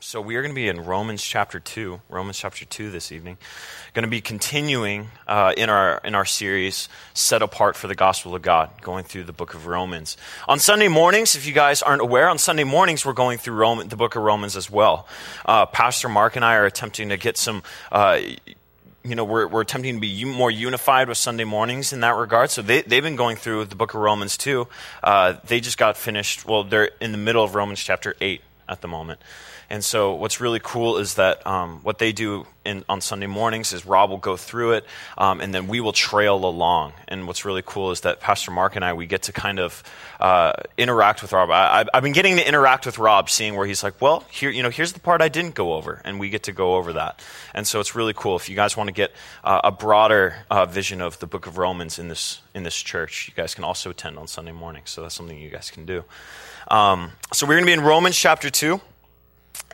so we are going to be in Romans chapter 2, Romans chapter 2 this evening. Going to be continuing uh, in, our, in our series, Set Apart for the Gospel of God, going through the book of Romans. On Sunday mornings, if you guys aren't aware, on Sunday mornings we're going through Roman, the book of Romans as well. Uh, Pastor Mark and I are attempting to get some uh, you know, we're, we're attempting to be more unified with Sunday mornings in that regard. So they, they've been going through the book of Romans too. Uh, they just got finished, well, they're in the middle of Romans chapter 8 at the moment. And so, what's really cool is that um, what they do in, on Sunday mornings is Rob will go through it, um, and then we will trail along. And what's really cool is that Pastor Mark and I we get to kind of uh, interact with Rob. I, have been getting to interact with Rob, seeing where he's like, "Well, here, you know, here's the part I didn't go over," and we get to go over that. And so, it's really cool. If you guys want to get uh, a broader uh, vision of the Book of Romans in this in this church, you guys can also attend on Sunday morning. So that's something you guys can do. Um, so we're going to be in Romans chapter two.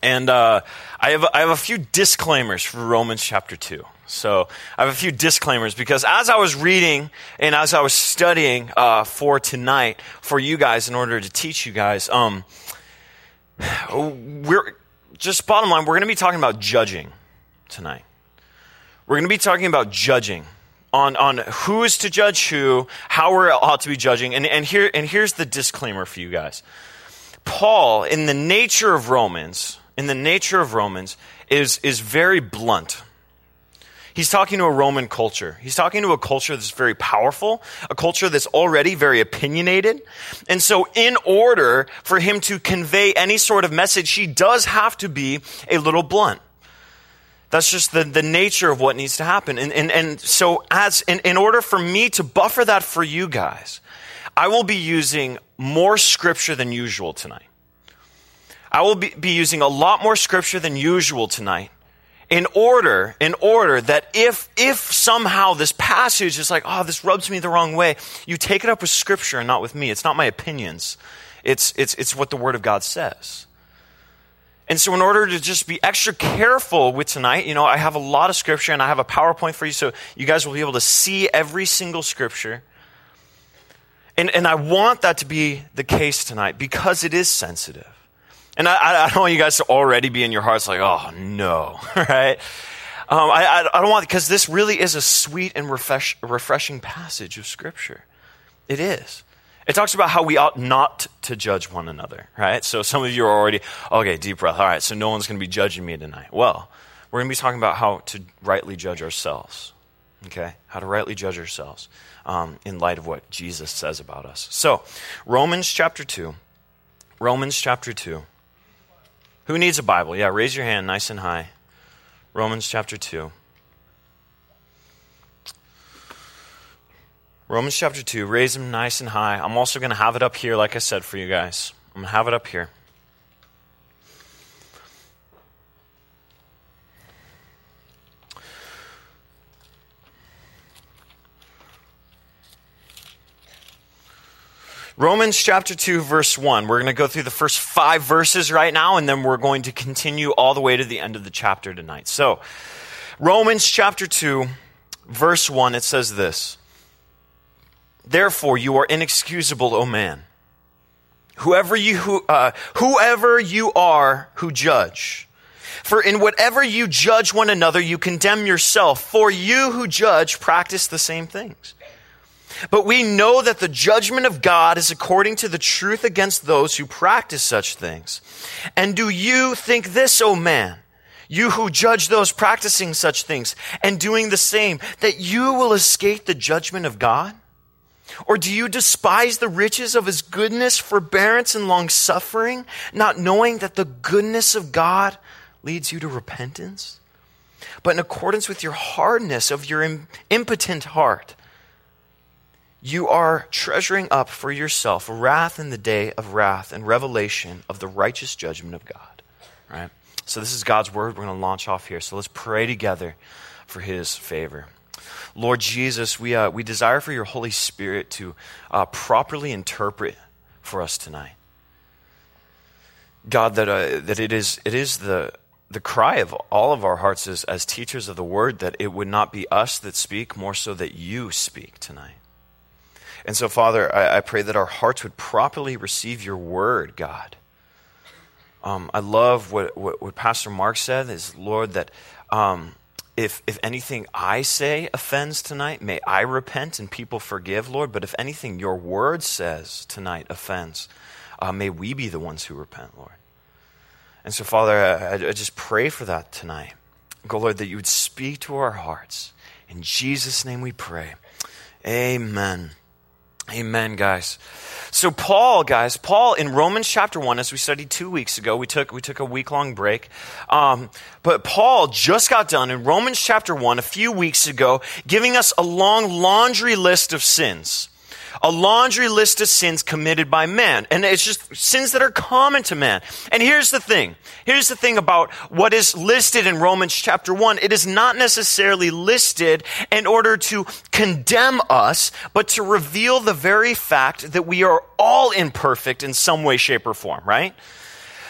And uh, I, have, I have a few disclaimers for Romans chapter 2. So I have a few disclaimers because as I was reading and as I was studying uh, for tonight for you guys in order to teach you guys, um, we're just bottom line, we're going to be talking about judging tonight. We're going to be talking about judging on, on who is to judge who, how we're ought to be judging. And, and, here, and here's the disclaimer for you guys. Paul, in the nature of Romans, in the nature of Romans, is, is very blunt. He's talking to a Roman culture. He's talking to a culture that's very powerful, a culture that's already very opinionated. And so, in order for him to convey any sort of message, he does have to be a little blunt. That's just the, the nature of what needs to happen. And, and, and so, as, in, in order for me to buffer that for you guys, I will be using more scripture than usual tonight. I will be, be using a lot more scripture than usual tonight in order in order that if if somehow this passage is like oh this rubs me the wrong way you take it up with scripture and not with me. It's not my opinions. It's it's it's what the word of god says. And so in order to just be extra careful with tonight you know i have a lot of scripture and i have a powerpoint for you so you guys will be able to see every single scripture and, and I want that to be the case tonight because it is sensitive. And I, I don't want you guys to already be in your hearts like, oh no, right? Um, I, I don't want, because this really is a sweet and refresh, refreshing passage of Scripture. It is. It talks about how we ought not to judge one another, right? So some of you are already, okay, deep breath. All right, so no one's going to be judging me tonight. Well, we're going to be talking about how to rightly judge ourselves, okay? How to rightly judge ourselves um, in light of what Jesus says about us. So, Romans chapter 2. Romans chapter 2. Who needs a Bible? Yeah, raise your hand nice and high. Romans chapter 2. Romans chapter 2, raise them nice and high. I'm also going to have it up here, like I said, for you guys. I'm going to have it up here. Romans chapter 2, verse 1. We're going to go through the first five verses right now, and then we're going to continue all the way to the end of the chapter tonight. So, Romans chapter 2, verse 1, it says this Therefore, you are inexcusable, O man. Whoever you, uh, whoever you are who judge. For in whatever you judge one another, you condemn yourself. For you who judge practice the same things. But we know that the judgment of God is according to the truth against those who practice such things. And do you think this, O man, you who judge those practicing such things and doing the same, that you will escape the judgment of God? Or do you despise the riches of his goodness, forbearance, and long suffering, not knowing that the goodness of God leads you to repentance? But in accordance with your hardness of your impenitent heart, you are treasuring up for yourself wrath in the day of wrath and revelation of the righteous judgment of God. Right? So this is God's word. We're going to launch off here. So let's pray together for his favor. Lord Jesus, we, uh, we desire for your Holy Spirit to uh, properly interpret for us tonight. God, that, uh, that it is, it is the, the cry of all of our hearts as, as teachers of the word that it would not be us that speak, more so that you speak tonight. And so, Father, I, I pray that our hearts would properly receive your word, God. Um, I love what, what, what, Pastor Mark said is, Lord, that um, if, if anything I say offends tonight, may I repent and people forgive, Lord. But if anything your word says tonight offends, uh, may we be the ones who repent, Lord. And so, Father, I, I just pray for that tonight. Go, Lord, that you would speak to our hearts. In Jesus' name we pray. Amen. Amen, guys. So Paul, guys, Paul in Romans chapter one, as we studied two weeks ago, we took we took a week long break. Um, but Paul just got done in Romans chapter one a few weeks ago, giving us a long laundry list of sins a laundry list of sins committed by man. And it's just sins that are common to man. And here's the thing. Here's the thing about what is listed in Romans chapter 1. It is not necessarily listed in order to condemn us, but to reveal the very fact that we are all imperfect in some way, shape, or form, right?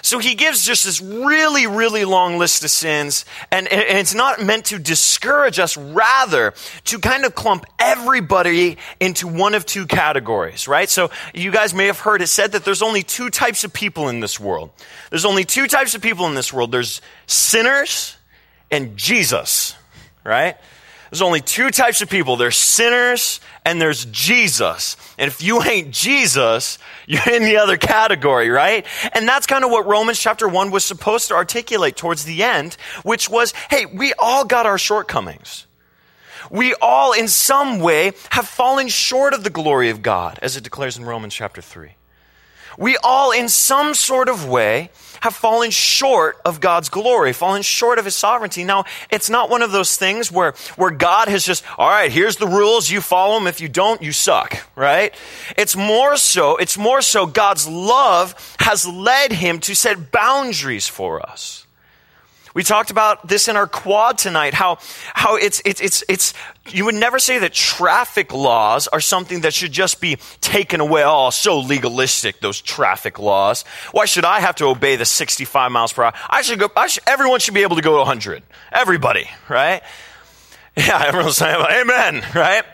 So he gives just this really, really long list of sins, and, and it's not meant to discourage us, rather to kind of clump everybody into one of two categories, right? So you guys may have heard it said that there's only two types of people in this world. There's only two types of people in this world. There's sinners and Jesus, right? There's only two types of people. There's sinners and there's Jesus. And if you ain't Jesus, you're in the other category, right? And that's kind of what Romans chapter 1 was supposed to articulate towards the end, which was, hey, we all got our shortcomings. We all, in some way, have fallen short of the glory of God, as it declares in Romans chapter 3. We all, in some sort of way, have fallen short of God's glory, fallen short of His sovereignty. Now, it's not one of those things where, where God has just, all right, here's the rules, you follow them. If you don't, you suck, right? It's more so, it's more so God's love has led Him to set boundaries for us. We talked about this in our quad tonight, how, how it's, it's, it's, it's, you would never say that traffic laws are something that should just be taken away. Oh, so legalistic, those traffic laws. Why should I have to obey the 65 miles per hour? I should go, I should, everyone should be able to go to 100. Everybody, right? Yeah, everyone's saying, amen, right?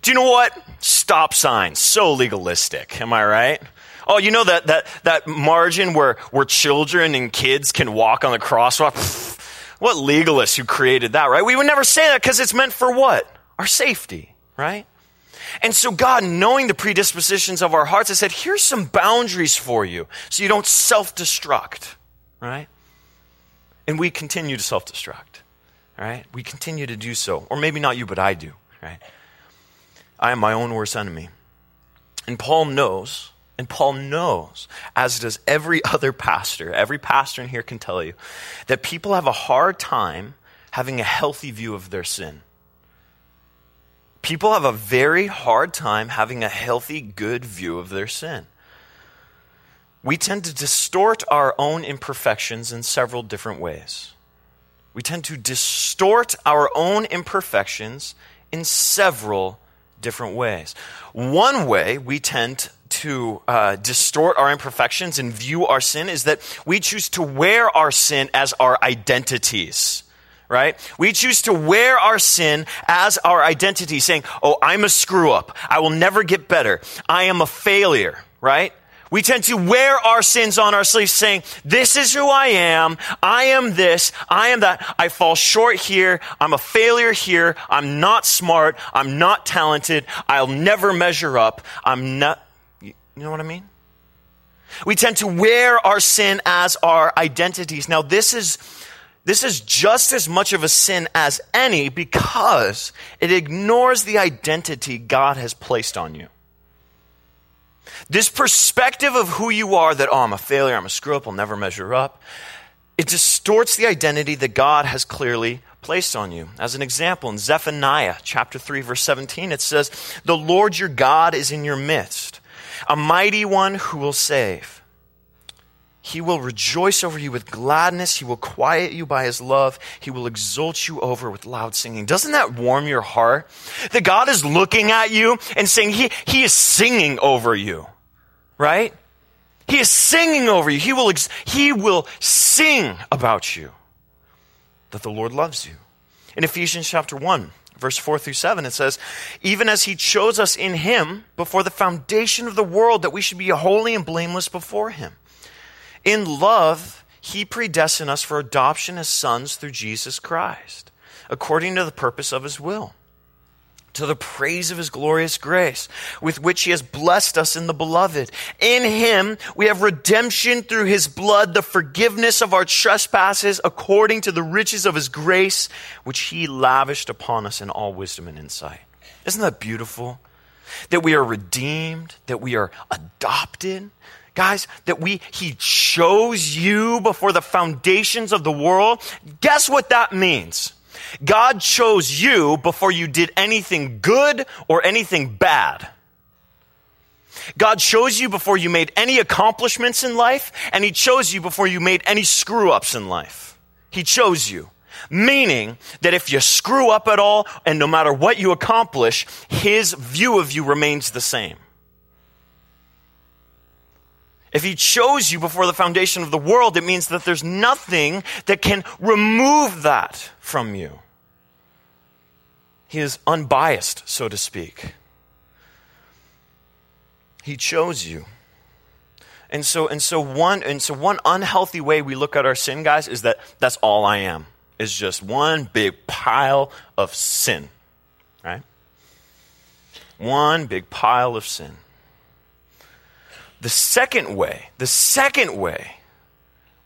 Do you know what? Stop signs, so legalistic. Am I right? Oh, you know that, that, that margin where, where children and kids can walk on the crosswalk? what legalist who created that, right? We would never say that because it's meant for what? Our safety, right? And so God, knowing the predispositions of our hearts, has said, here's some boundaries for you so you don't self-destruct, right? And we continue to self-destruct, right? We continue to do so. Or maybe not you, but I do, right? I am my own worst enemy. And Paul knows and Paul knows, as does every other pastor, every pastor in here can tell you, that people have a hard time having a healthy view of their sin. People have a very hard time having a healthy, good view of their sin. We tend to distort our own imperfections in several different ways. We tend to distort our own imperfections in several different ways. One way we tend to uh, distort our imperfections and view our sin is that we choose to wear our sin as our identities right? We choose to wear our sin as our identity, saying, Oh, I'm a screw up. I will never get better. I am a failure, right? We tend to wear our sins on our sleeves saying, this is who I am. I am this. I am that. I fall short here. I'm a failure here. I'm not smart. I'm not talented. I'll never measure up. I'm not, you know what I mean? We tend to wear our sin as our identities. Now, this is, this is just as much of a sin as any because it ignores the identity God has placed on you. This perspective of who you are that, oh, I'm a failure, I'm a screw up, I'll never measure up, it distorts the identity that God has clearly placed on you. As an example, in Zephaniah chapter 3, verse 17, it says, The Lord your God is in your midst, a mighty one who will save. He will rejoice over you with gladness. He will quiet you by his love. He will exalt you over with loud singing. Doesn't that warm your heart? That God is looking at you and saying, He, he is singing over you, right? He is singing over you. He will, he will sing about you that the Lord loves you. In Ephesians chapter 1, verse 4 through 7, it says, Even as he chose us in him before the foundation of the world, that we should be holy and blameless before him. In love, he predestined us for adoption as sons through Jesus Christ, according to the purpose of his will, to the praise of his glorious grace, with which he has blessed us in the beloved. In him we have redemption through his blood, the forgiveness of our trespasses, according to the riches of his grace, which he lavished upon us in all wisdom and insight. Isn't that beautiful? That we are redeemed, that we are adopted, guys, that we, he chose you before the foundations of the world. Guess what that means? God chose you before you did anything good or anything bad. God chose you before you made any accomplishments in life, and He chose you before you made any screw ups in life. He chose you. Meaning that if you screw up at all, and no matter what you accomplish, His view of you remains the same. If he chose you before the foundation of the world, it means that there's nothing that can remove that from you. He is unbiased, so to speak. He chose you. And so, and so one, and so one unhealthy way we look at our sin, guys, is that that's all I am. Is just one big pile of sin. Right? One big pile of sin. The second way, the second way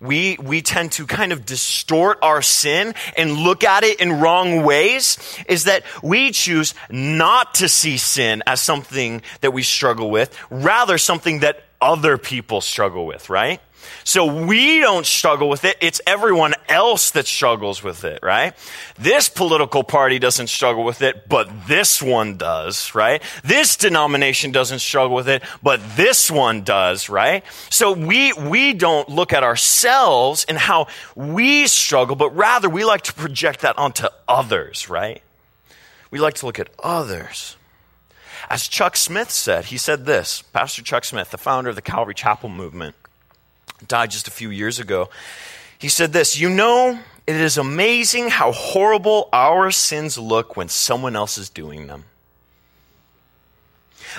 we, we tend to kind of distort our sin and look at it in wrong ways is that we choose not to see sin as something that we struggle with, rather something that other people struggle with, right? So we don't struggle with it. It's everyone else that struggles with it, right? This political party doesn't struggle with it, but this one does, right? This denomination doesn't struggle with it, but this one does, right? So we, we don't look at ourselves and how we struggle, but rather we like to project that onto others, right? We like to look at others. As Chuck Smith said, he said this, Pastor Chuck Smith, the founder of the Calvary Chapel movement died just a few years ago. He said this You know, it is amazing how horrible our sins look when someone else is doing them.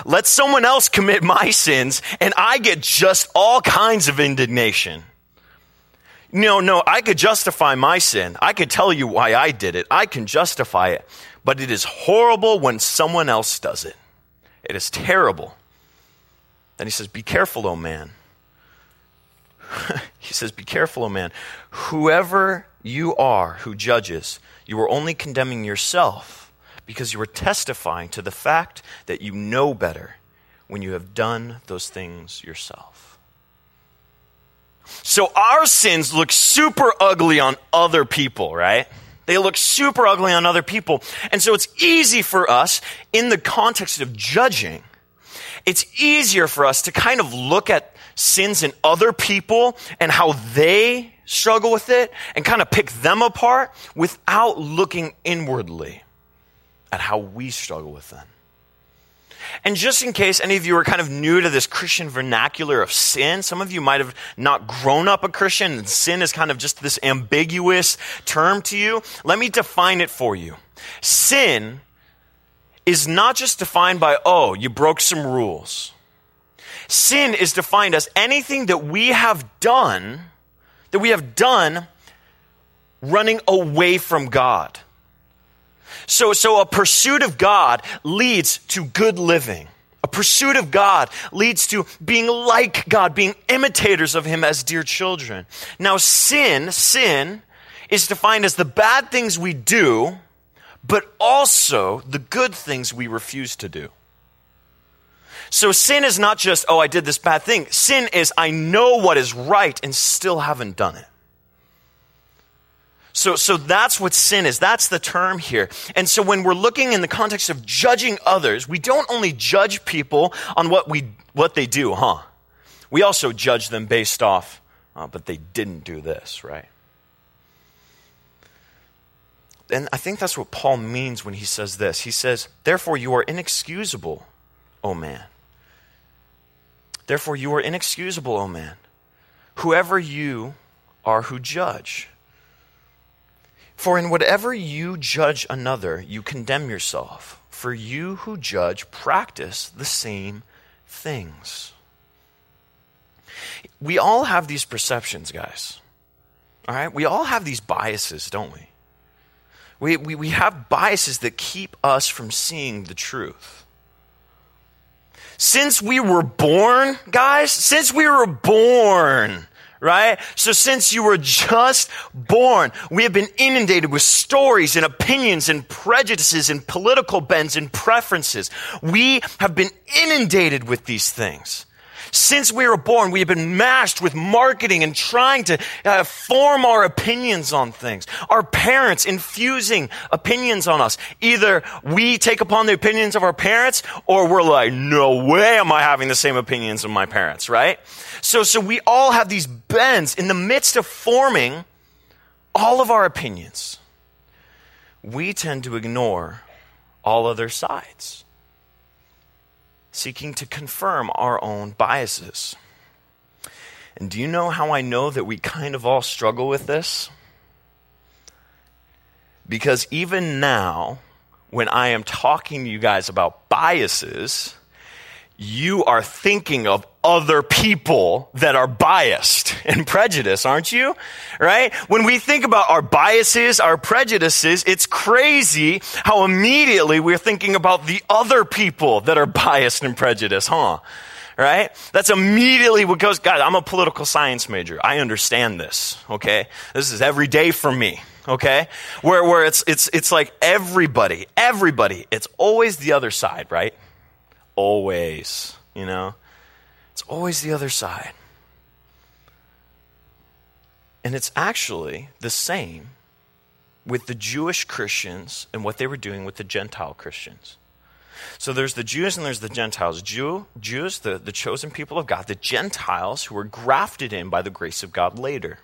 Let someone else commit my sins, and I get just all kinds of indignation. No, no, I could justify my sin. I could tell you why I did it. I can justify it. But it is horrible when someone else does it. It is terrible. Then he says, Be careful, O oh man. he says, Be careful, O man. Whoever you are who judges, you are only condemning yourself because you are testifying to the fact that you know better when you have done those things yourself. So our sins look super ugly on other people, right? They look super ugly on other people. And so it's easy for us, in the context of judging, it's easier for us to kind of look at sins in other people and how they struggle with it and kind of pick them apart without looking inwardly at how we struggle with them. And just in case any of you are kind of new to this Christian vernacular of sin, some of you might have not grown up a Christian and sin is kind of just this ambiguous term to you. Let me define it for you. Sin is not just defined by, oh, you broke some rules. Sin is defined as anything that we have done, that we have done running away from God. So, so a pursuit of God leads to good living. A pursuit of God leads to being like God, being imitators of Him as dear children. Now, sin, sin is defined as the bad things we do, but also the good things we refuse to do. So sin is not just, oh, I did this bad thing. Sin is, I know what is right and still haven't done it. So, so that's what sin is. That's the term here. And so when we're looking in the context of judging others, we don't only judge people on what we, what they do, huh? We also judge them based off, oh, but they didn't do this, right? And I think that's what Paul means when he says this. He says, Therefore, you are inexcusable, O man. Therefore, you are inexcusable, O man, whoever you are who judge. For in whatever you judge another, you condemn yourself. For you who judge practice the same things. We all have these perceptions, guys. All right? We all have these biases, don't we? We, we, we have biases that keep us from seeing the truth. Since we were born, guys, since we were born, right? So since you were just born, we have been inundated with stories and opinions and prejudices and political bends and preferences. We have been inundated with these things. Since we were born, we have been mashed with marketing and trying to uh, form our opinions on things. Our parents infusing opinions on us. Either we take upon the opinions of our parents or we're like, no way am I having the same opinions of my parents, right? So, so we all have these bends in the midst of forming all of our opinions. We tend to ignore all other sides seeking to confirm our own biases. And do you know how I know that we kind of all struggle with this? Because even now, when I am talking to you guys about biases, you are thinking of other people that are biased and prejudiced, aren't you? Right? When we think about our biases, our prejudices, it's crazy how immediately we're thinking about the other people that are biased and prejudiced, huh? Right? That's immediately what goes, God, I'm a political science major. I understand this, okay? This is every day for me okay? Where, where it's, it's, it's like everybody, everybody, it's always the other side, right? always, you know? It's always the other side. And it's actually the same with the Jewish Christians and what they were doing with the Gentile Christians. So there's the Jews and there's the Gentiles. Jew, Jews, the, the chosen people of God, the Gentiles who were grafted in by the grace of God later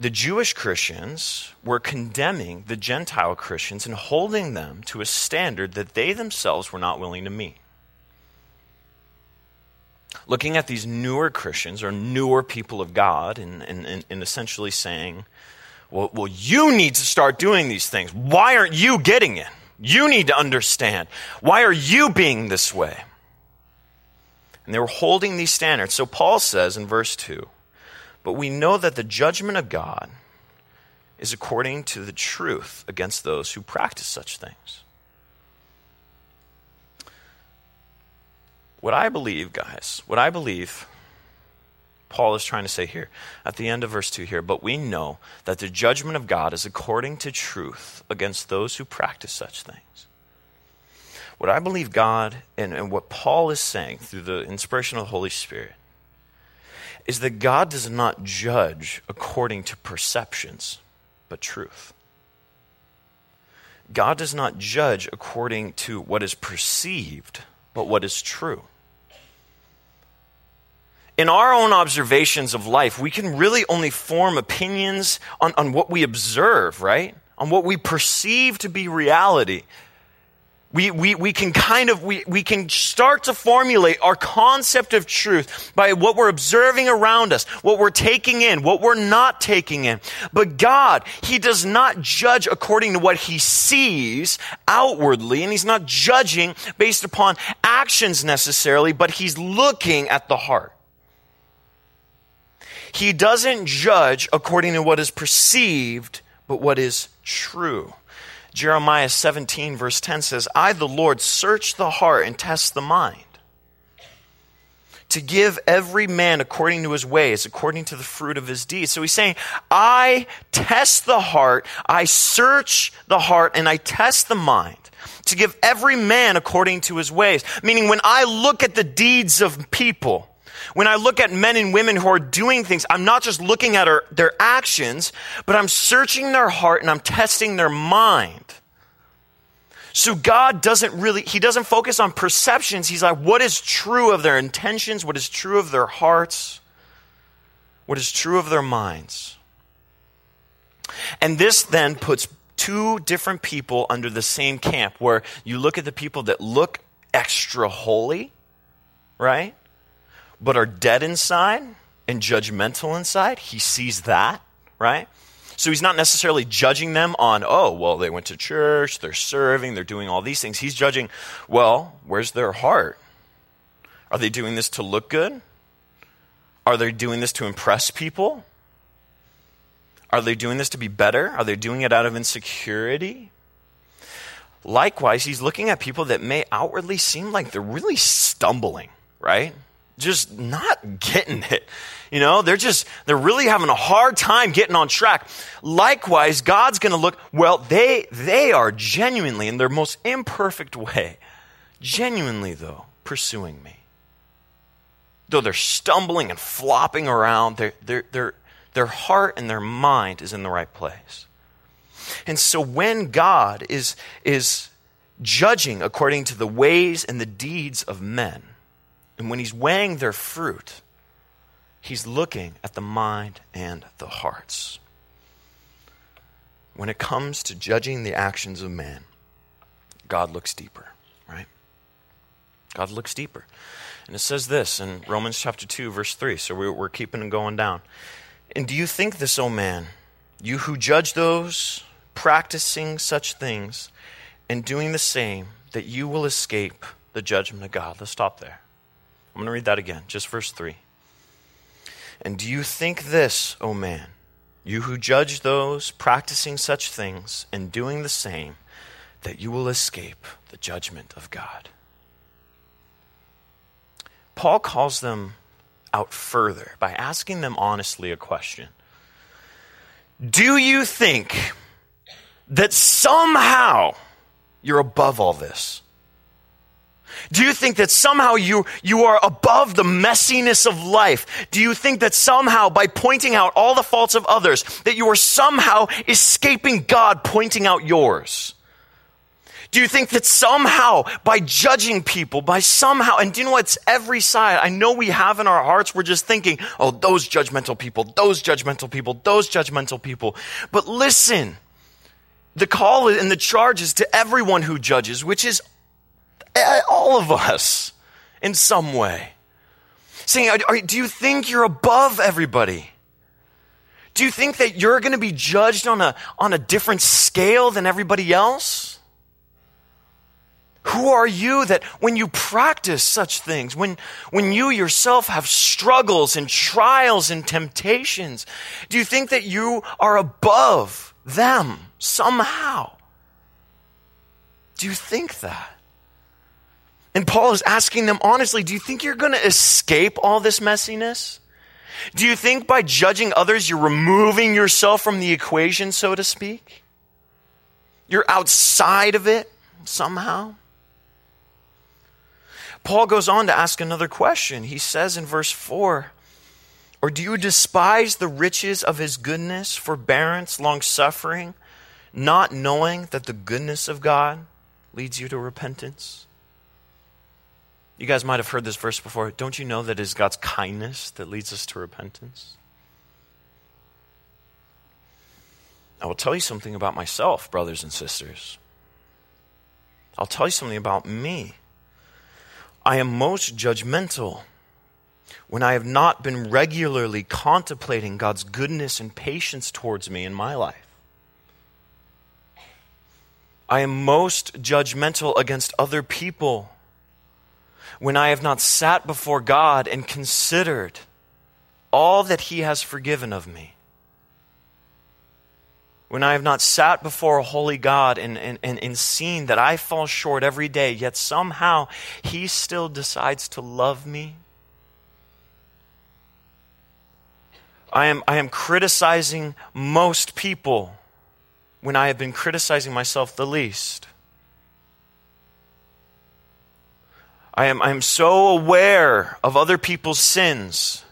the Jewish Christians were condemning the Gentile Christians and holding them to a standard that they themselves were not willing to meet. Looking at these newer Christians or newer people of God and, and, and essentially saying, well, well, you need to start doing these things. Why aren't you getting it? You need to understand. Why are you being this way? And they were holding these standards. So Paul says in verse 2 but we know that the judgment of God is according to the truth against those who practice such things. What I believe, guys, what I believe Paul is trying to say here at the end of verse 2 here, but we know that the judgment of God is according to truth against those who practice such things. What I believe God and, and what Paul is saying through the inspiration of the Holy Spirit is that God does not judge according to perceptions, but truth. God does not judge according to what is perceived, but what is true. In our own observations of life, we can really only form opinions on, on what we observe, right? On what we perceive to be reality. We, we, we can kind of, we, we can start to formulate our concept of truth by what we're observing around us, what we're taking in, what we're not taking in. But God, He does not judge according to what He sees outwardly, and He's not judging based upon actions necessarily, but He's looking at the heart. He doesn't judge according to what is perceived, but what is true. Jeremiah 17, verse 10 says, I, the Lord, search the heart and test the mind to give every man according to his ways, according to the fruit of his deeds. So he's saying, I test the heart, I search the heart, and I test the mind to give every man according to his ways. Meaning, when I look at the deeds of people, when I look at men and women who are doing things, I'm not just looking at our, their actions, but I'm searching their heart and I'm testing their mind. So God doesn't really, He doesn't focus on perceptions. He's like, what is true of their intentions? What is true of their hearts? What is true of their minds? And this then puts two different people under the same camp where you look at the people that look extra holy, right? But are dead inside and judgmental inside, he sees that, right? So he's not necessarily judging them on, oh, well, they went to church, they're serving, they're doing all these things. He's judging, well, where's their heart? Are they doing this to look good? Are they doing this to impress people? Are they doing this to be better? Are they doing it out of insecurity? Likewise, he's looking at people that may outwardly seem like they're really stumbling, right? Just not getting it. You know, they're just, they're really having a hard time getting on track. Likewise, God's going to look, well, they, they are genuinely, in their most imperfect way, genuinely, though, pursuing me. Though they're stumbling and flopping around, their, their, their, their heart and their mind is in the right place. And so when God is, is judging according to the ways and the deeds of men, and when he's weighing their fruit, he's looking at the mind and the hearts. When it comes to judging the actions of man, God looks deeper, right? God looks deeper. And it says this in Romans chapter 2, verse 3. So we're, keeping it going down. And do you think this, O man, you who judge those practicing such things and doing the same, that you will escape the judgment of God? Let's stop there. I'm going to read that again, just verse 3. And do you think this, O man, you who judge those practicing such things and doing the same, that you will escape the judgment of God? Paul calls them out further by asking them honestly a question Do you think that somehow you're above all this? Do you think that somehow you, you are above the messiness of life? Do you think that somehow by pointing out all the faults of others, that you are somehow escaping God pointing out yours? Do you think that somehow by judging people, by somehow, and do you know what? It's every side. I know we have in our hearts, we're just thinking, oh, those judgmental people, those judgmental people, those judgmental people. But listen, the call and the charge is to everyone who judges, which is all of us in some way. Saying, do you think you're above everybody? Do you think that you're going to be judged on a, on a different scale than everybody else? Who are you that when you practice such things, when, when you yourself have struggles and trials and temptations, do you think that you are above them somehow? Do you think that? And Paul is asking them honestly, do you think you're going to escape all this messiness? Do you think by judging others, you're removing yourself from the equation, so to speak? You're outside of it somehow? Paul goes on to ask another question. He says in verse 4 Or do you despise the riches of his goodness, forbearance, long suffering, not knowing that the goodness of God leads you to repentance? You guys might have heard this verse before. Don't you know that it is God's kindness that leads us to repentance? I will tell you something about myself, brothers and sisters. I'll tell you something about me. I am most judgmental when I have not been regularly contemplating God's goodness and patience towards me in my life. I am most judgmental against other people when I have not sat before God and considered all that He has forgiven of me when I have not sat before a holy God and, and, and, and, seen that I fall short every day, yet somehow He still decides to love me. I am, I am criticizing most people when I have been criticizing myself the least. I am, I am so aware of other people's sins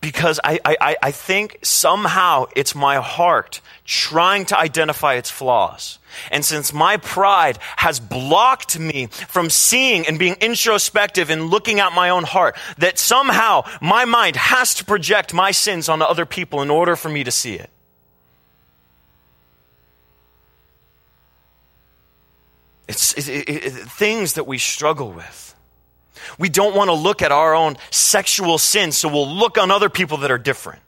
because I, I, I think somehow it's my heart trying to identify its flaws. And since my pride has blocked me from seeing and being introspective and looking at my own heart, that somehow my mind has to project my sins onto other people in order for me to see it. It's it, it, it, things that we struggle with. We don't want to look at our own sexual sin, so we'll look on other people that are different.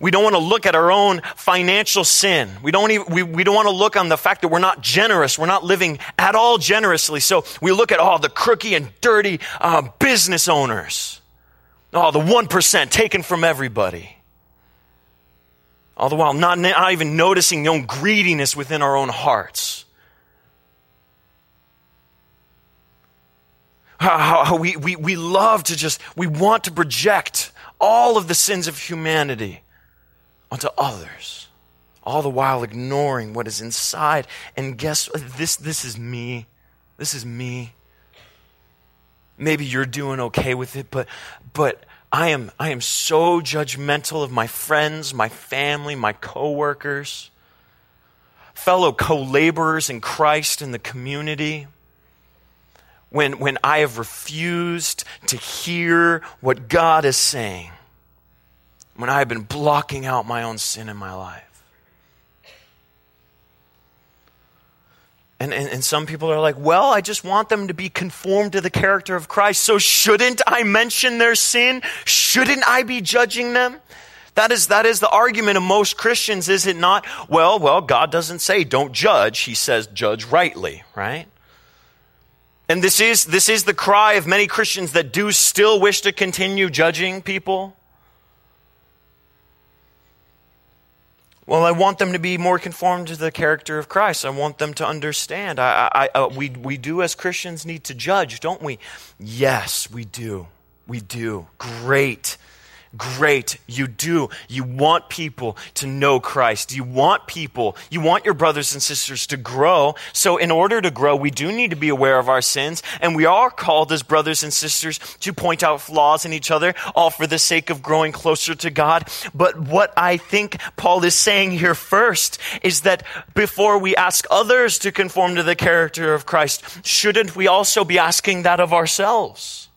We don't want to look at our own financial sin. We don't, even, we, we don't want to look on the fact that we're not generous. We're not living at all generously. So we look at all the crooky and dirty uh, business owners. Oh, the 1% taken from everybody. All the while, not, not even noticing the own greediness within our own hearts. How, how, how we, we, we love to just, we want to project all of the sins of humanity onto others, all the while ignoring what is inside. And guess this, this is me. This is me. Maybe you're doing okay with it, but, but I am, I am so judgmental of my friends, my family, my coworkers, fellow co-laborers in Christ in the community when, when I have refused to hear what God is saying, when I have been blocking out my own sin in my life. And, and, and, some people are like, well, I just want them to be conformed to the character of Christ. So shouldn't I mention their sin? Shouldn't I be judging them? That is, that is the argument of most Christians, is it not? Well, well, God doesn't say don't judge. He says judge rightly, right? And this is, this is the cry of many Christians that do still wish to continue judging people. Well, I want them to be more conformed to the character of Christ. I want them to understand. I, I, I, we, we do, as Christians, need to judge, don't we? Yes, we do. We do. Great. Great, you do. You want people to know Christ. You want people, you want your brothers and sisters to grow. So, in order to grow, we do need to be aware of our sins, and we are called as brothers and sisters to point out flaws in each other, all for the sake of growing closer to God. But what I think Paul is saying here first is that before we ask others to conform to the character of Christ, shouldn't we also be asking that of ourselves?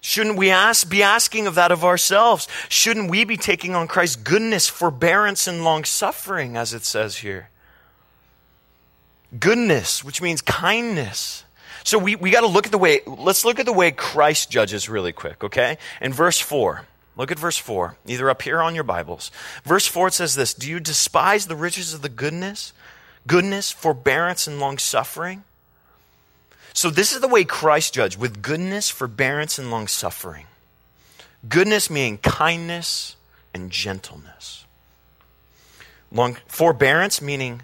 Shouldn't we ask, be asking of that of ourselves? Shouldn't we be taking on Christ's goodness, forbearance, and long suffering, as it says here? Goodness, which means kindness. So we, we got to look at the way, let's look at the way Christ judges really quick, okay? In verse 4, look at verse 4, either up here on your Bibles. Verse 4 it says this Do you despise the riches of the goodness, goodness, forbearance, and long suffering? So, this is the way Christ judged with goodness, forbearance, and long suffering. Goodness meaning kindness and gentleness. Long, forbearance meaning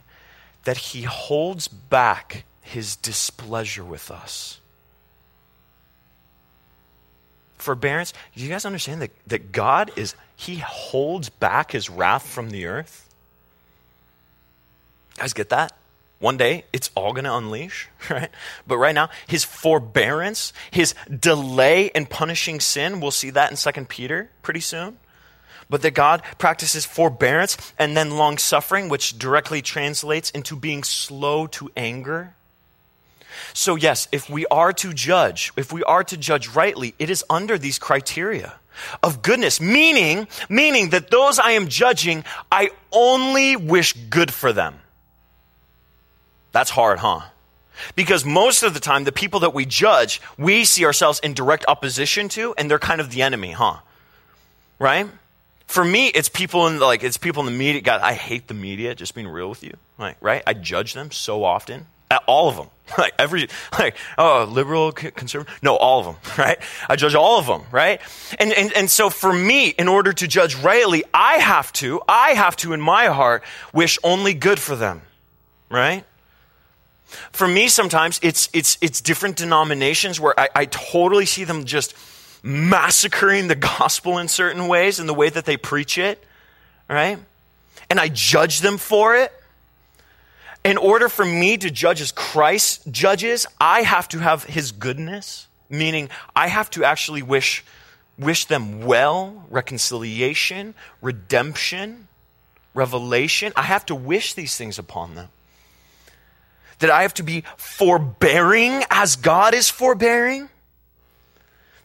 that he holds back his displeasure with us. Forbearance, do you guys understand that, that God is, he holds back his wrath from the earth? guys get that? One day, it's all going to unleash, right? But right now, his forbearance, his delay in punishing sin, we'll see that in 2 Peter pretty soon. But that God practices forbearance and then long suffering, which directly translates into being slow to anger. So, yes, if we are to judge, if we are to judge rightly, it is under these criteria of goodness, meaning, meaning that those I am judging, I only wish good for them. That's hard, huh? Because most of the time, the people that we judge, we see ourselves in direct opposition to, and they're kind of the enemy, huh? Right? For me, it's people in the, like it's people in the media. God, I hate the media. Just being real with you, like right? I judge them so often. All of them, like every like oh liberal conservative, no, all of them, right? I judge all of them, right? And and and so for me, in order to judge rightly, I have to, I have to, in my heart, wish only good for them, right? For me, sometimes it's, it's, it's different denominations where I, I totally see them just massacring the gospel in certain ways in the way that they preach it, right? And I judge them for it. In order for me to judge as Christ judges, I have to have his goodness, meaning I have to actually wish, wish them well, reconciliation, redemption, revelation. I have to wish these things upon them that I have to be forbearing as God is forbearing?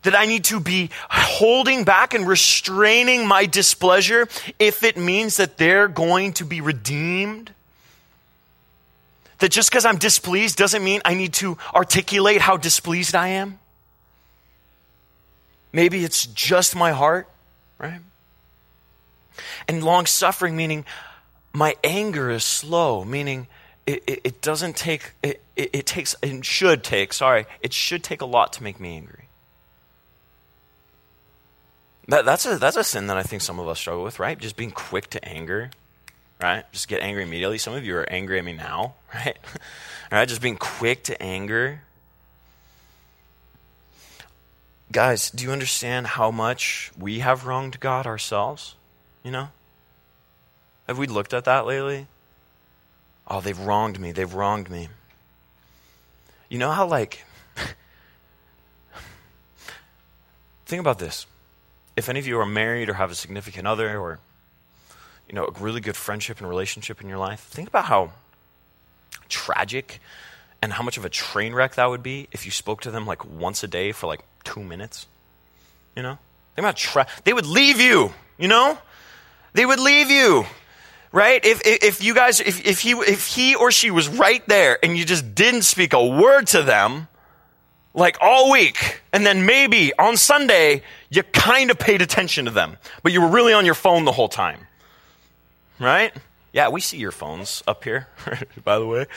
That I need to be holding back and restraining my displeasure if it means that they're going to be redeemed? That just because I'm displeased doesn't mean I need to articulate how displeased I am? Maybe it's just my heart, right? And long suffering, meaning my anger is slow, meaning it, it, it doesn't take, it, it, takes, and should take, sorry, it should take a lot to make me angry. That, that's, a, that's a sin that I think some of us struggle with, right? Just being quick to anger, right? Just get angry immediately. Some of you are angry at me now, right? right? Just being quick to anger. Guys, do you understand how much we have wronged God ourselves? You know? Have we looked at that lately? Oh, they've wronged me. They've wronged me. You know how, like, think about this. If any of you are married or have a significant other or, you know, a really good friendship and relationship in your life, think about how tragic and how much of a train wreck that would be if you spoke to them like once a day for like two minutes. You know? They're tra- they would leave you, you know? They would leave you. Right? If, if you guys, if, if he, if he or she was right there and you just didn't speak a word to them, like all week, and then maybe on Sunday, you kind of paid attention to them, but you were really on your phone the whole time. Right? Yeah, we see your phones up here, by the way.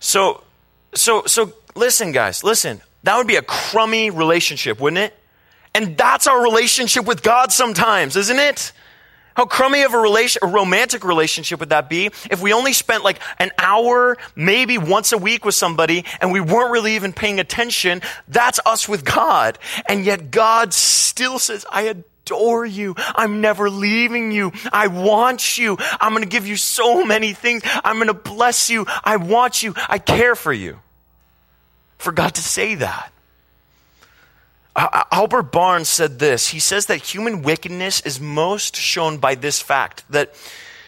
So, so, so listen, guys, listen. That would be a crummy relationship, wouldn't it? And that's our relationship with God sometimes, isn't it? How crummy of a, relation, a romantic relationship would that be if we only spent like an hour, maybe once a week with somebody and we weren't really even paying attention? That's us with God. And yet God still says, I adore you. I'm never leaving you. I want you. I'm going to give you so many things. I'm going to bless you. I want you. I care for you. For God to say that. Albert Barnes said this. He says that human wickedness is most shown by this fact that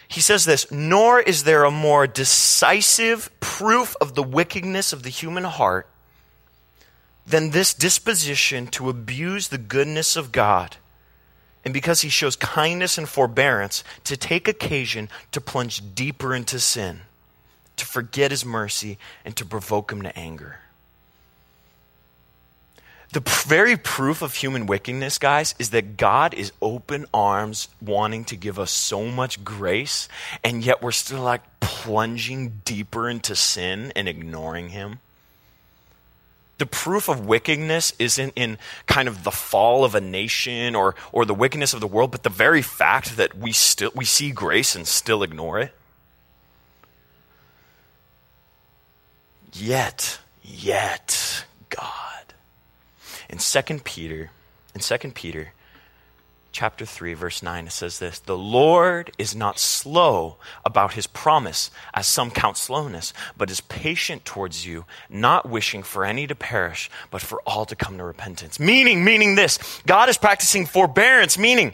he says this, nor is there a more decisive proof of the wickedness of the human heart than this disposition to abuse the goodness of God. And because he shows kindness and forbearance, to take occasion to plunge deeper into sin, to forget his mercy, and to provoke him to anger. The very proof of human wickedness, guys, is that God is open arms wanting to give us so much grace, and yet we're still like plunging deeper into sin and ignoring Him. The proof of wickedness isn't in kind of the fall of a nation or, or the wickedness of the world, but the very fact that we still we see grace and still ignore it. Yet, yet, in 2 Peter, in 2 Peter chapter 3 verse 9 it says this, "The Lord is not slow about his promise, as some count slowness, but is patient towards you, not wishing for any to perish, but for all to come to repentance." Meaning, meaning this, God is practicing forbearance, meaning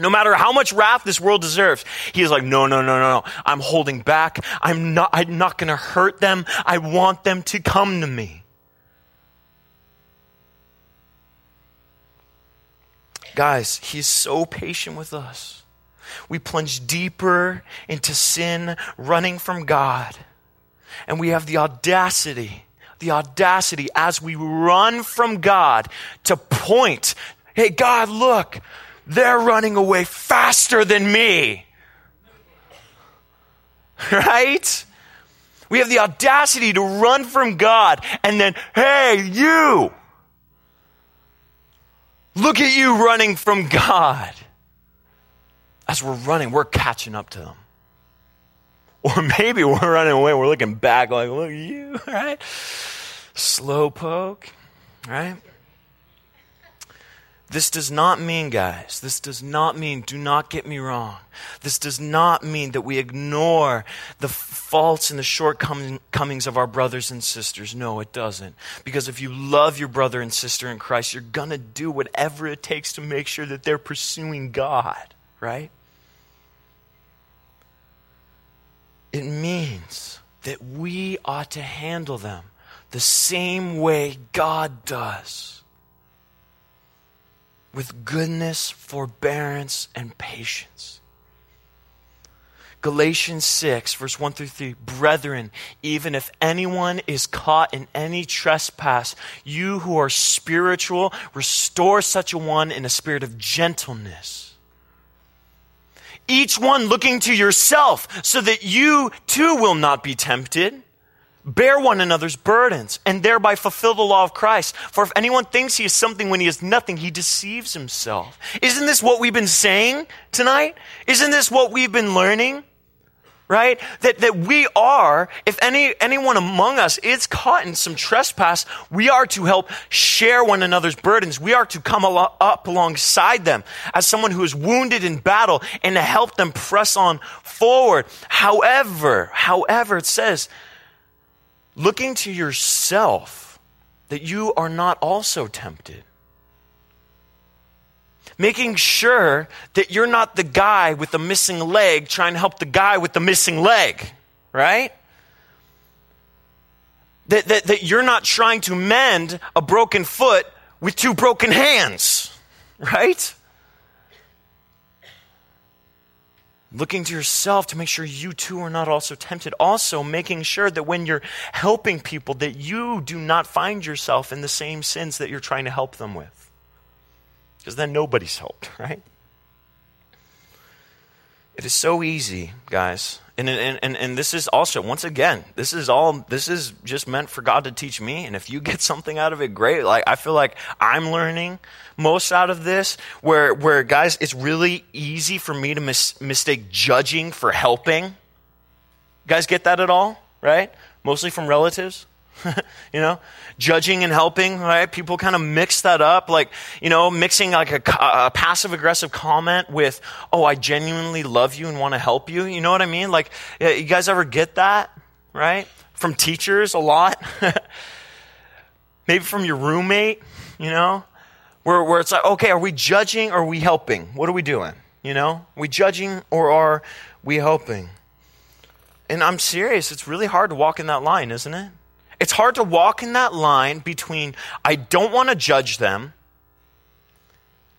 no matter how much wrath this world deserves, he is like, no, no, no, no, no. I'm holding back. I'm not, I'm not going to hurt them. I want them to come to me. Guys, He's so patient with us. We plunge deeper into sin, running from God. And we have the audacity, the audacity as we run from God to point, hey, God, look, they're running away faster than me. Right? We have the audacity to run from God and then, hey, you, Look at you running from God. As we're running, we're catching up to them. Or maybe we're running away, we're looking back like, look at you, right? Slow poke, right? This does not mean, guys, this does not mean, do not get me wrong. This does not mean that we ignore the faults and the shortcomings of our brothers and sisters. No, it doesn't. Because if you love your brother and sister in Christ, you're going to do whatever it takes to make sure that they're pursuing God, right? It means that we ought to handle them the same way God does with goodness, forbearance, and patience. Galatians 6, verse 1 through 3. Brethren, even if anyone is caught in any trespass, you who are spiritual, restore such a one in a spirit of gentleness. Each one looking to yourself, so that you too will not be tempted. Bear one another's burdens and thereby fulfill the law of Christ. For if anyone thinks he is something when he is nothing, he deceives himself. Isn't this what we've been saying tonight? Isn't this what we've been learning? right? That, that we are, if any, anyone among us is caught in some trespass, we are to help share one another's burdens. We are to come up alongside them as someone who is wounded in battle and to help them press on forward. However, however, it says, looking to yourself that you are not also tempted making sure that you're not the guy with the missing leg trying to help the guy with the missing leg, right? That, that, that you're not trying to mend a broken foot with two broken hands, right? Looking to yourself to make sure you too are not also tempted. Also, making sure that when you're helping people, that you do not find yourself in the same sins that you're trying to help them with. Because then nobody's helped, right? It is so easy, guys. And, and, and, and this is also, once again, this is all, this is just meant for God to teach me. And if you get something out of it, great. Like, I feel like I'm learning most out of this, where, where guys, it's really easy for me to mis- mistake judging for helping. You guys get that at all? Right? Mostly from relatives? you know, judging and helping, right? People kind of mix that up, like, you know, mixing like a, a passive aggressive comment with, oh, I genuinely love you and want to help you. You know what I mean? Like, you guys ever get that, right? From teachers a lot. Maybe from your roommate, you know, where, where it's like, okay, are we judging or are we helping? What are we doing? You know, are we judging or are we helping? And I'm serious, it's really hard to walk in that line, isn't it? It's hard to walk in that line between I don't want to judge them,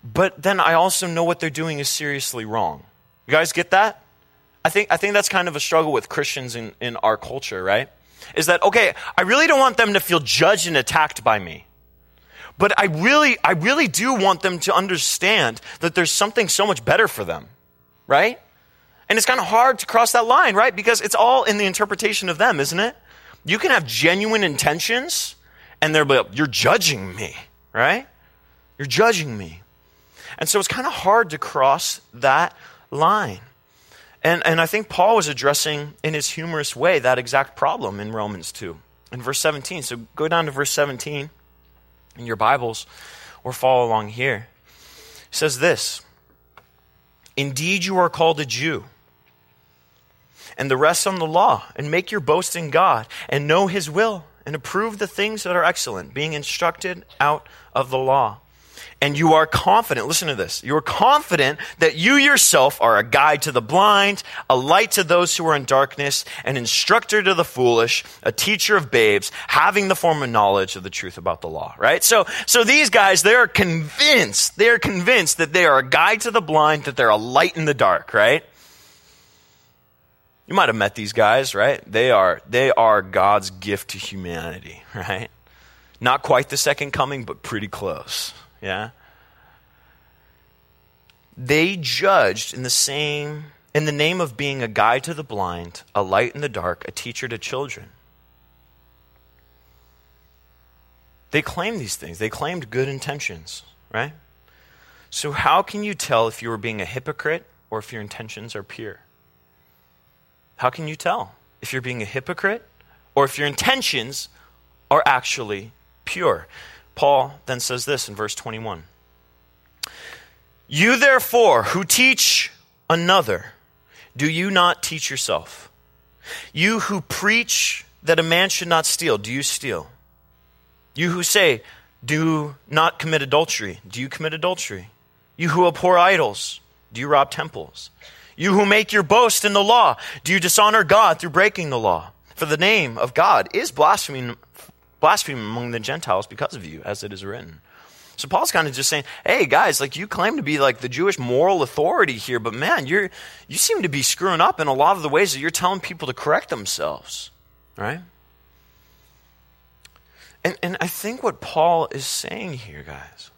but then I also know what they're doing is seriously wrong. You guys get that? I think, I think that's kind of a struggle with Christians in, in our culture, right? Is that, okay, I really don't want them to feel judged and attacked by me. But I really, I really do want them to understand that there's something so much better for them, right? And it's kind of hard to cross that line, right? Because it's all in the interpretation of them, isn't it? You can have genuine intentions, and they're like, You're judging me, right? You're judging me. And so it's kind of hard to cross that line. And, and I think Paul was addressing in his humorous way that exact problem in Romans 2, in verse 17. So go down to verse 17 in your Bibles or follow along here. He says this Indeed, you are called a Jew and the rest on the law, and make your boast in God, and know his will, and approve the things that are excellent, being instructed out of the law. And you are confident, listen to this, you are confident that you yourself are a guide to the blind, a light to those who are in darkness, an instructor to the foolish, a teacher of babes, having the form of knowledge of the truth about the law, right? So, so these guys, they are convinced, they are convinced that they are a guide to the blind, that they're a light in the dark, right? You might have met these guys, right? They are, they are God's gift to humanity, right? Not quite the second coming, but pretty close, yeah? They judged in the same, in the name of being a guide to the blind, a light in the dark, a teacher to children. They claimed these things. They claimed good intentions, right? So, how can you tell if you are being a hypocrite or if your intentions are pure? How can you tell if you're being a hypocrite or if your intentions are actually pure? Paul then says this in verse 21 You therefore who teach another, do you not teach yourself? You who preach that a man should not steal, do you steal? You who say, do not commit adultery, do you commit adultery? You who abhor idols, do you rob temples? You who make your boast in the law, do you dishonor God through breaking the law? For the name of God is blaspheming, blaspheming among the Gentiles because of you, as it is written. So Paul's kind of just saying, "Hey guys, like you claim to be like the Jewish moral authority here, but man, you're you seem to be screwing up in a lot of the ways that you're telling people to correct themselves." Right? And and I think what Paul is saying here, guys,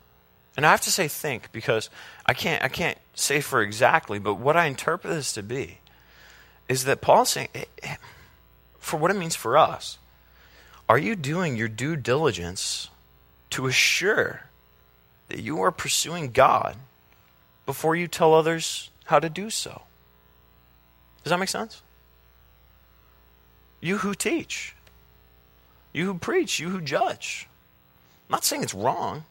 and I have to say think because I can't I can't say for exactly, but what I interpret this to be is that Paul's saying, eh, eh, for what it means for us, Are you doing your due diligence to assure that you are pursuing God before you tell others how to do so? Does that make sense? You who teach, you who preach, you who judge. I'm not saying it's wrong,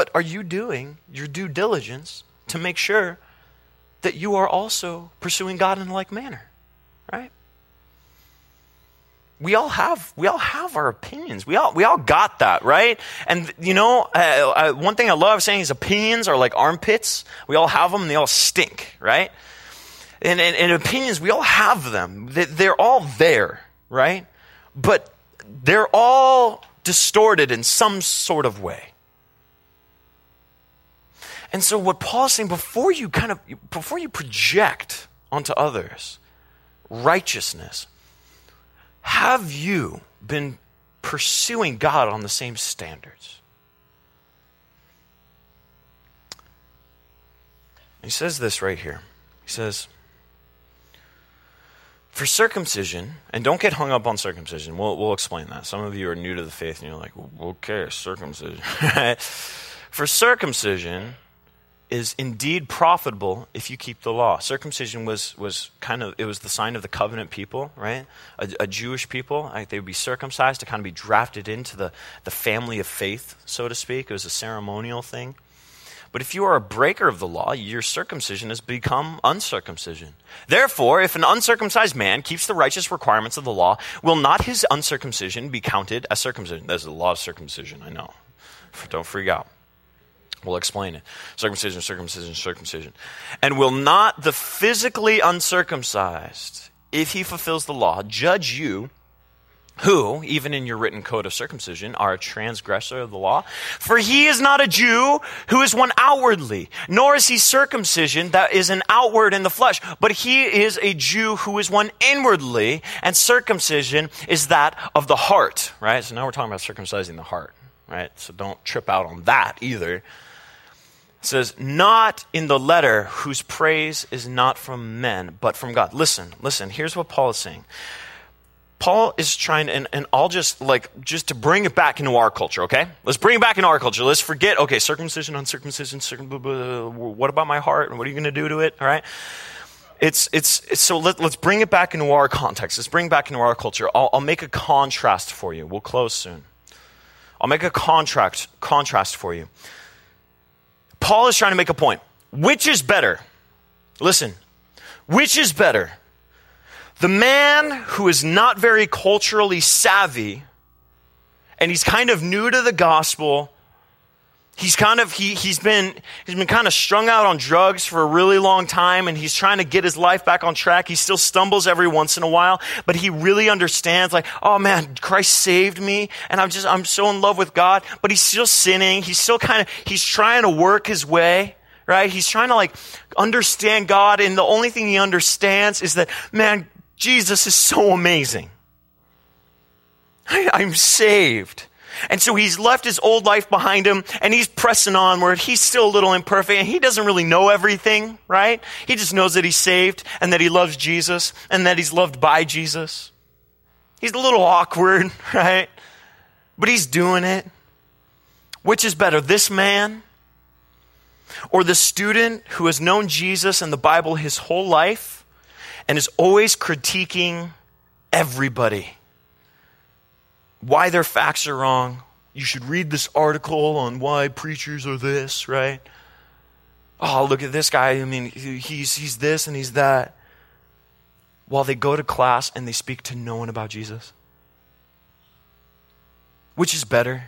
but are you doing your due diligence to make sure that you are also pursuing God in like manner? Right? we all have we all have our opinions. We all we all got that, right? And you know, uh, uh, one thing I love saying is opinions are like armpits. We all have them. They all stink, right? And, and, and opinions, we all have them. They're all there, right? But they're all distorted in some sort of way. And so, what Paul's saying before you kind of before you project onto others righteousness, have you been pursuing God on the same standards? He says this right here. He says, for circumcision, and don't get hung up on circumcision. We'll, we'll explain that. Some of you are new to the faith and you're like, okay, circumcision. For circumcision, is indeed profitable if you keep the law. Circumcision was, was kind of, it was the sign of the covenant people, right? A, a Jewish people. They would be circumcised to kind of be drafted into the, the family of faith, so to speak. It was a ceremonial thing. But if you are a breaker of the law, your circumcision has become uncircumcision. Therefore, if an uncircumcised man keeps the righteous requirements of the law, will not his uncircumcision be counted as circumcision? There's the law of circumcision, I know. Don't freak out. We'll explain it. Circumcision, circumcision, circumcision. And will not the physically uncircumcised, if he fulfills the law, judge you, who, even in your written code of circumcision, are a transgressor of the law? For he is not a Jew who is one outwardly, nor is he circumcision that is an outward in the flesh, but he is a Jew who is one inwardly, and circumcision is that of the heart, right? So now we're talking about circumcising the heart, right? So don't trip out on that either. It says, not in the letter whose praise is not from men, but from God. Listen, listen, here's what Paul is saying. Paul is trying, and, and I'll just like, just to bring it back into our culture, okay? Let's bring it back into our culture. Let's forget, okay, circumcision, uncircumcision, circum, blah, blah, what about my heart? And what are you going to do to it? All right? It's, it's, it's so let, us bring it back into our context. Let's bring it back into our culture. I'll, I'll make a contrast for you. We'll close soon. I'll make a contract, contrast for you. Paul is trying to make a point. Which is better? Listen, which is better? The man who is not very culturally savvy and he's kind of new to the gospel. He's kind of he he's been he's been kind of strung out on drugs for a really long time and he's trying to get his life back on track. He still stumbles every once in a while, but he really understands like, oh man, Christ saved me and I'm just I'm so in love with God, but he's still sinning. He's still kind of he's trying to work his way right? He's trying to like understand God, and the only thing he understands is that, man, Jesus is so amazing. I, I'm saved. And so he's left his old life behind him and he's pressing onward. He's still a little imperfect and he doesn't really know everything, right? He just knows that he's saved and that he loves Jesus and that he's loved by Jesus. He's a little awkward, right? But he's doing it. Which is better, this man or the student who has known Jesus and the Bible his whole life? and is always critiquing everybody. Why their facts are wrong. You should read this article on why preachers are this, right? Oh, look at this guy. I mean, he's, he's this and he's that. While they go to class and they speak to no one about Jesus. Which is better?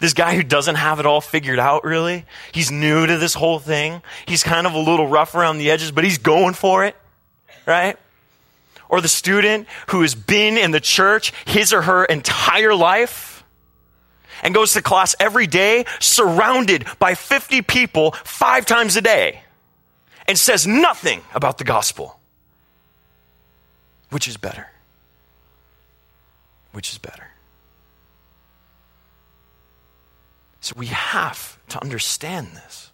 This guy who doesn't have it all figured out, really. He's new to this whole thing. He's kind of a little rough around the edges, but he's going for it right? Or the student who has been in the church his or her entire life and goes to class every day surrounded by 50 people five times a day and says nothing about the gospel. Which is better? Which is better? So we have to understand this.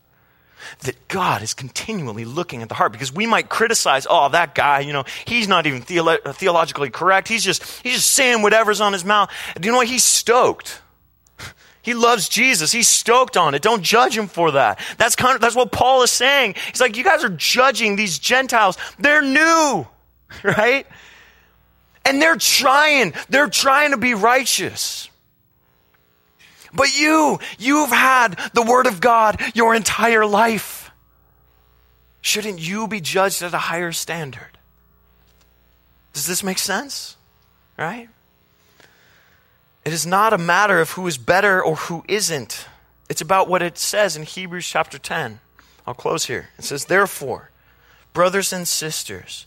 That God is continually looking at the heart because we might criticize, oh, that guy, you know, he's not even theolo- theologically correct. He's just, he's just saying whatever's on his mouth. Do you know what? He's stoked. He loves Jesus. He's stoked on it. Don't judge him for that. That's kind of, that's what Paul is saying. He's like, you guys are judging these Gentiles. They're new, right? And they're trying, they're trying to be righteous. But you, you've had the Word of God your entire life. Shouldn't you be judged at a higher standard? Does this make sense? Right? It is not a matter of who is better or who isn't. It's about what it says in Hebrews chapter 10. I'll close here. It says, Therefore, brothers and sisters,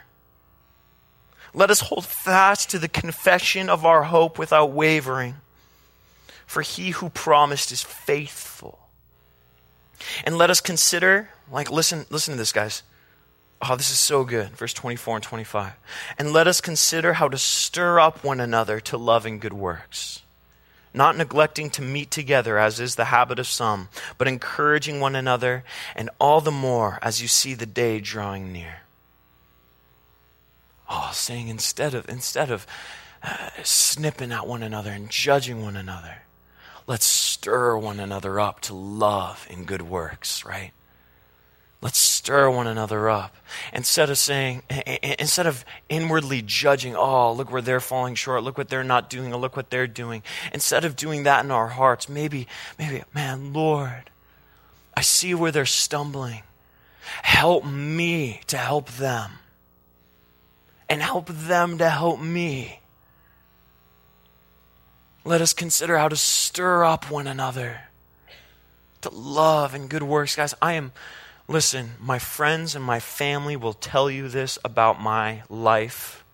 Let us hold fast to the confession of our hope without wavering. For he who promised is faithful. And let us consider, like, listen, listen to this, guys. Oh, this is so good. Verse 24 and 25. And let us consider how to stir up one another to love and good works, not neglecting to meet together, as is the habit of some, but encouraging one another, and all the more as you see the day drawing near. Oh, saying instead of instead of uh, snipping at one another and judging one another, let's stir one another up to love and good works, right? Let's stir one another up. Instead of saying, instead of inwardly judging, oh, look where they're falling short, look what they're not doing, or look what they're doing. Instead of doing that in our hearts, maybe, maybe, man, Lord, I see where they're stumbling. Help me to help them and help them to help me. Let us consider how to stir up one another to love and good works. Guys, I am, listen, my friends and my family will tell you this about my life.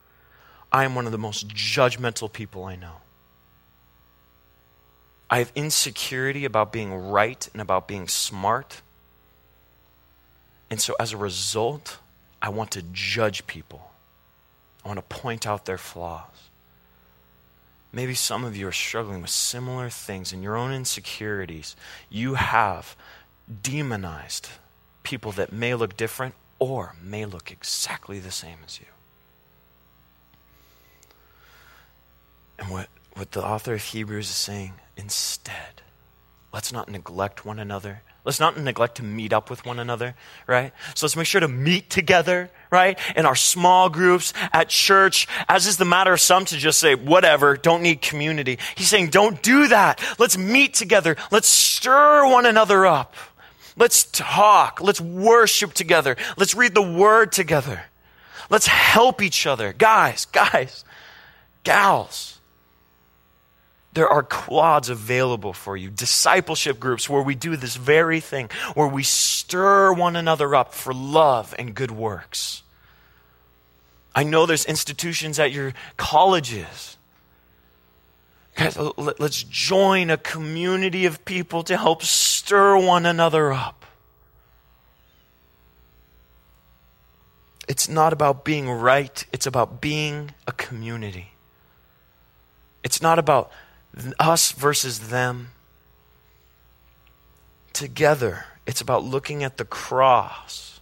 I am one of the most judgmental people I know. I have insecurity about being right and about being smart. And so as a result, I want to judge people. I want to point out their flaws. Maybe some of you are struggling with similar things in your own insecurities. You have demonized people that may look different or may look exactly the same as you. And what, what the author of Hebrews is saying, instead, let's not neglect one another Let's not neglect to meet up with one another, right? So let's make sure to meet together, right? In our small groups, at church, as is the matter of some to just say, whatever, don't need community. He's saying, don't do that. Let's meet together. Let's stir one another up. Let's talk. Let's worship together. Let's read the word together. Let's help each other. Guys, guys, gals there are quads available for you, discipleship groups where we do this very thing, where we stir one another up for love and good works. I know there's institutions at your colleges. Guys, let's join a community of people to help stir one another up. It's not about being right, it's about being a community. It's not about us versus them. Together, it's about looking at the cross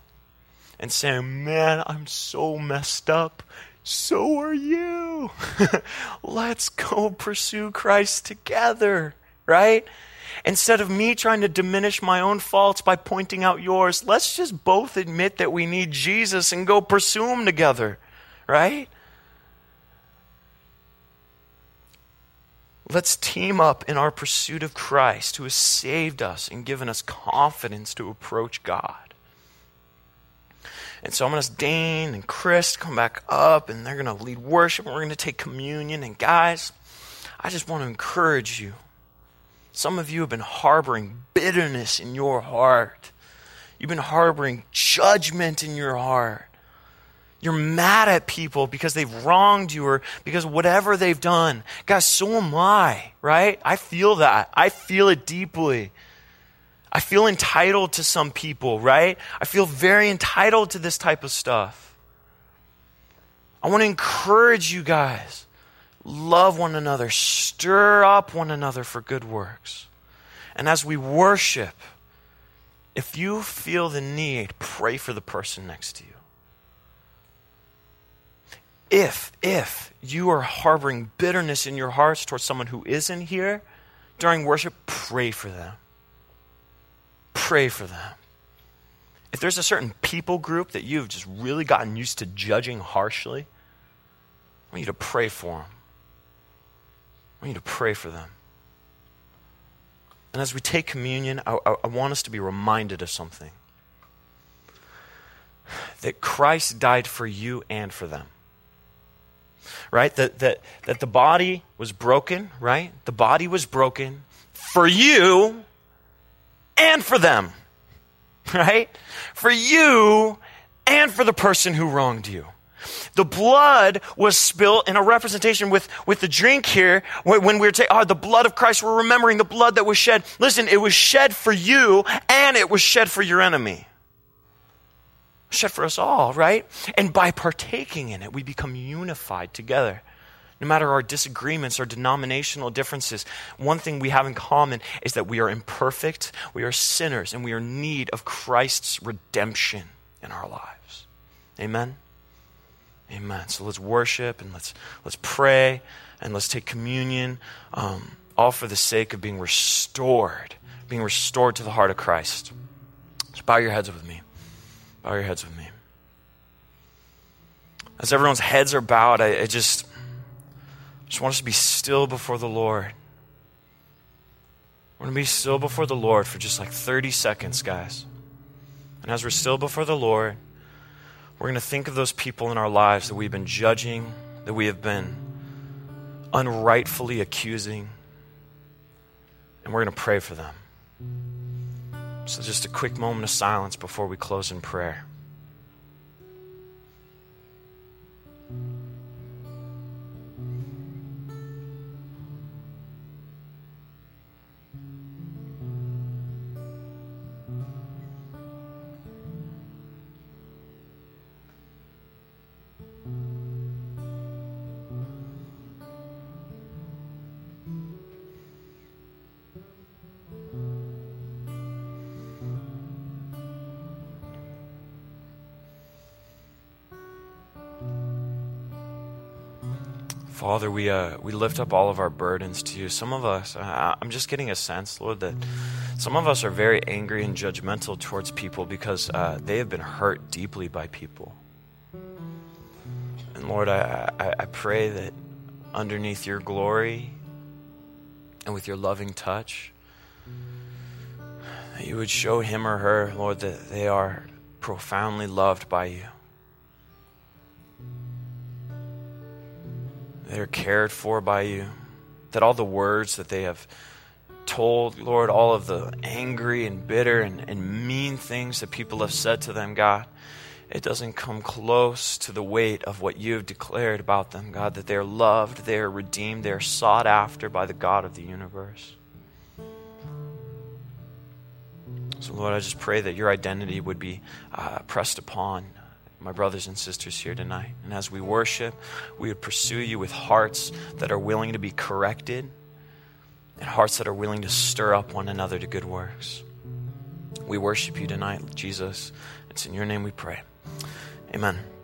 and saying, Man, I'm so messed up. So are you. Let's go pursue Christ together, right? Instead of me trying to diminish my own faults by pointing out yours, let's just both admit that we need Jesus and go pursue him together, right? Let's team up in our pursuit of Christ, who has saved us and given us confidence to approach God. And so I'm going to ask Dane and Chris come back up, and they're going to lead worship, and we're going to take communion. And guys, I just want to encourage you. Some of you have been harboring bitterness in your heart. You've been harboring judgment in your heart. You're mad at people because they've wronged you or because whatever they've done. Guys, so am I, right? I feel that. I feel it deeply. I feel entitled to some people, right? I feel very entitled to this type of stuff. I want to encourage you guys. Love one another, stir up one another for good works. And as we worship, if you feel the need, pray for the person next to you. If, if you are harboring bitterness in your hearts towards someone who isn't here during worship, pray for them. Pray for them. If there's a certain people group that you've just really gotten used to judging harshly, I want you to pray for them. I want you to pray for them. And as we take communion, I, I, I want us to be reminded of something that Christ died for you and for them right? That, that, that the body was broken, right? The body was broken for you and for them, right? For you and for the person who wronged you. The blood was spilled in a representation with, with the drink here. When we're taking, oh, the blood of Christ, we're remembering the blood that was shed. Listen, it was shed for you and it was shed for your enemy. Shed for us all, right? And by partaking in it, we become unified together. No matter our disagreements or denominational differences, one thing we have in common is that we are imperfect, we are sinners, and we are in need of Christ's redemption in our lives. Amen? Amen. So let's worship and let's, let's pray and let's take communion, um, all for the sake of being restored, being restored to the heart of Christ. So bow your heads with me. Bow your heads with me. As everyone's heads are bowed, I, I just, just want us to be still before the Lord. We're going to be still before the Lord for just like 30 seconds, guys. And as we're still before the Lord, we're going to think of those people in our lives that we've been judging, that we have been unrightfully accusing, and we're going to pray for them. So, just a quick moment of silence before we close in prayer. Father, we, uh, we lift up all of our burdens to you. Some of us, uh, I'm just getting a sense, Lord, that some of us are very angry and judgmental towards people because uh, they have been hurt deeply by people. And Lord, I, I, I pray that underneath your glory and with your loving touch, that you would show him or her, Lord, that they are profoundly loved by you. They're cared for by you, that all the words that they have told, Lord, all of the angry and bitter and, and mean things that people have said to them, God, it doesn't come close to the weight of what you've declared about them, God, that they're loved, they're redeemed, they're sought after by the God of the universe. So, Lord, I just pray that your identity would be uh, pressed upon my brothers and sisters here tonight. And as we worship, we would pursue you with hearts that are willing to be corrected and hearts that are willing to stir up one another to good works. We worship you tonight, Jesus. It's in your name we pray. Amen.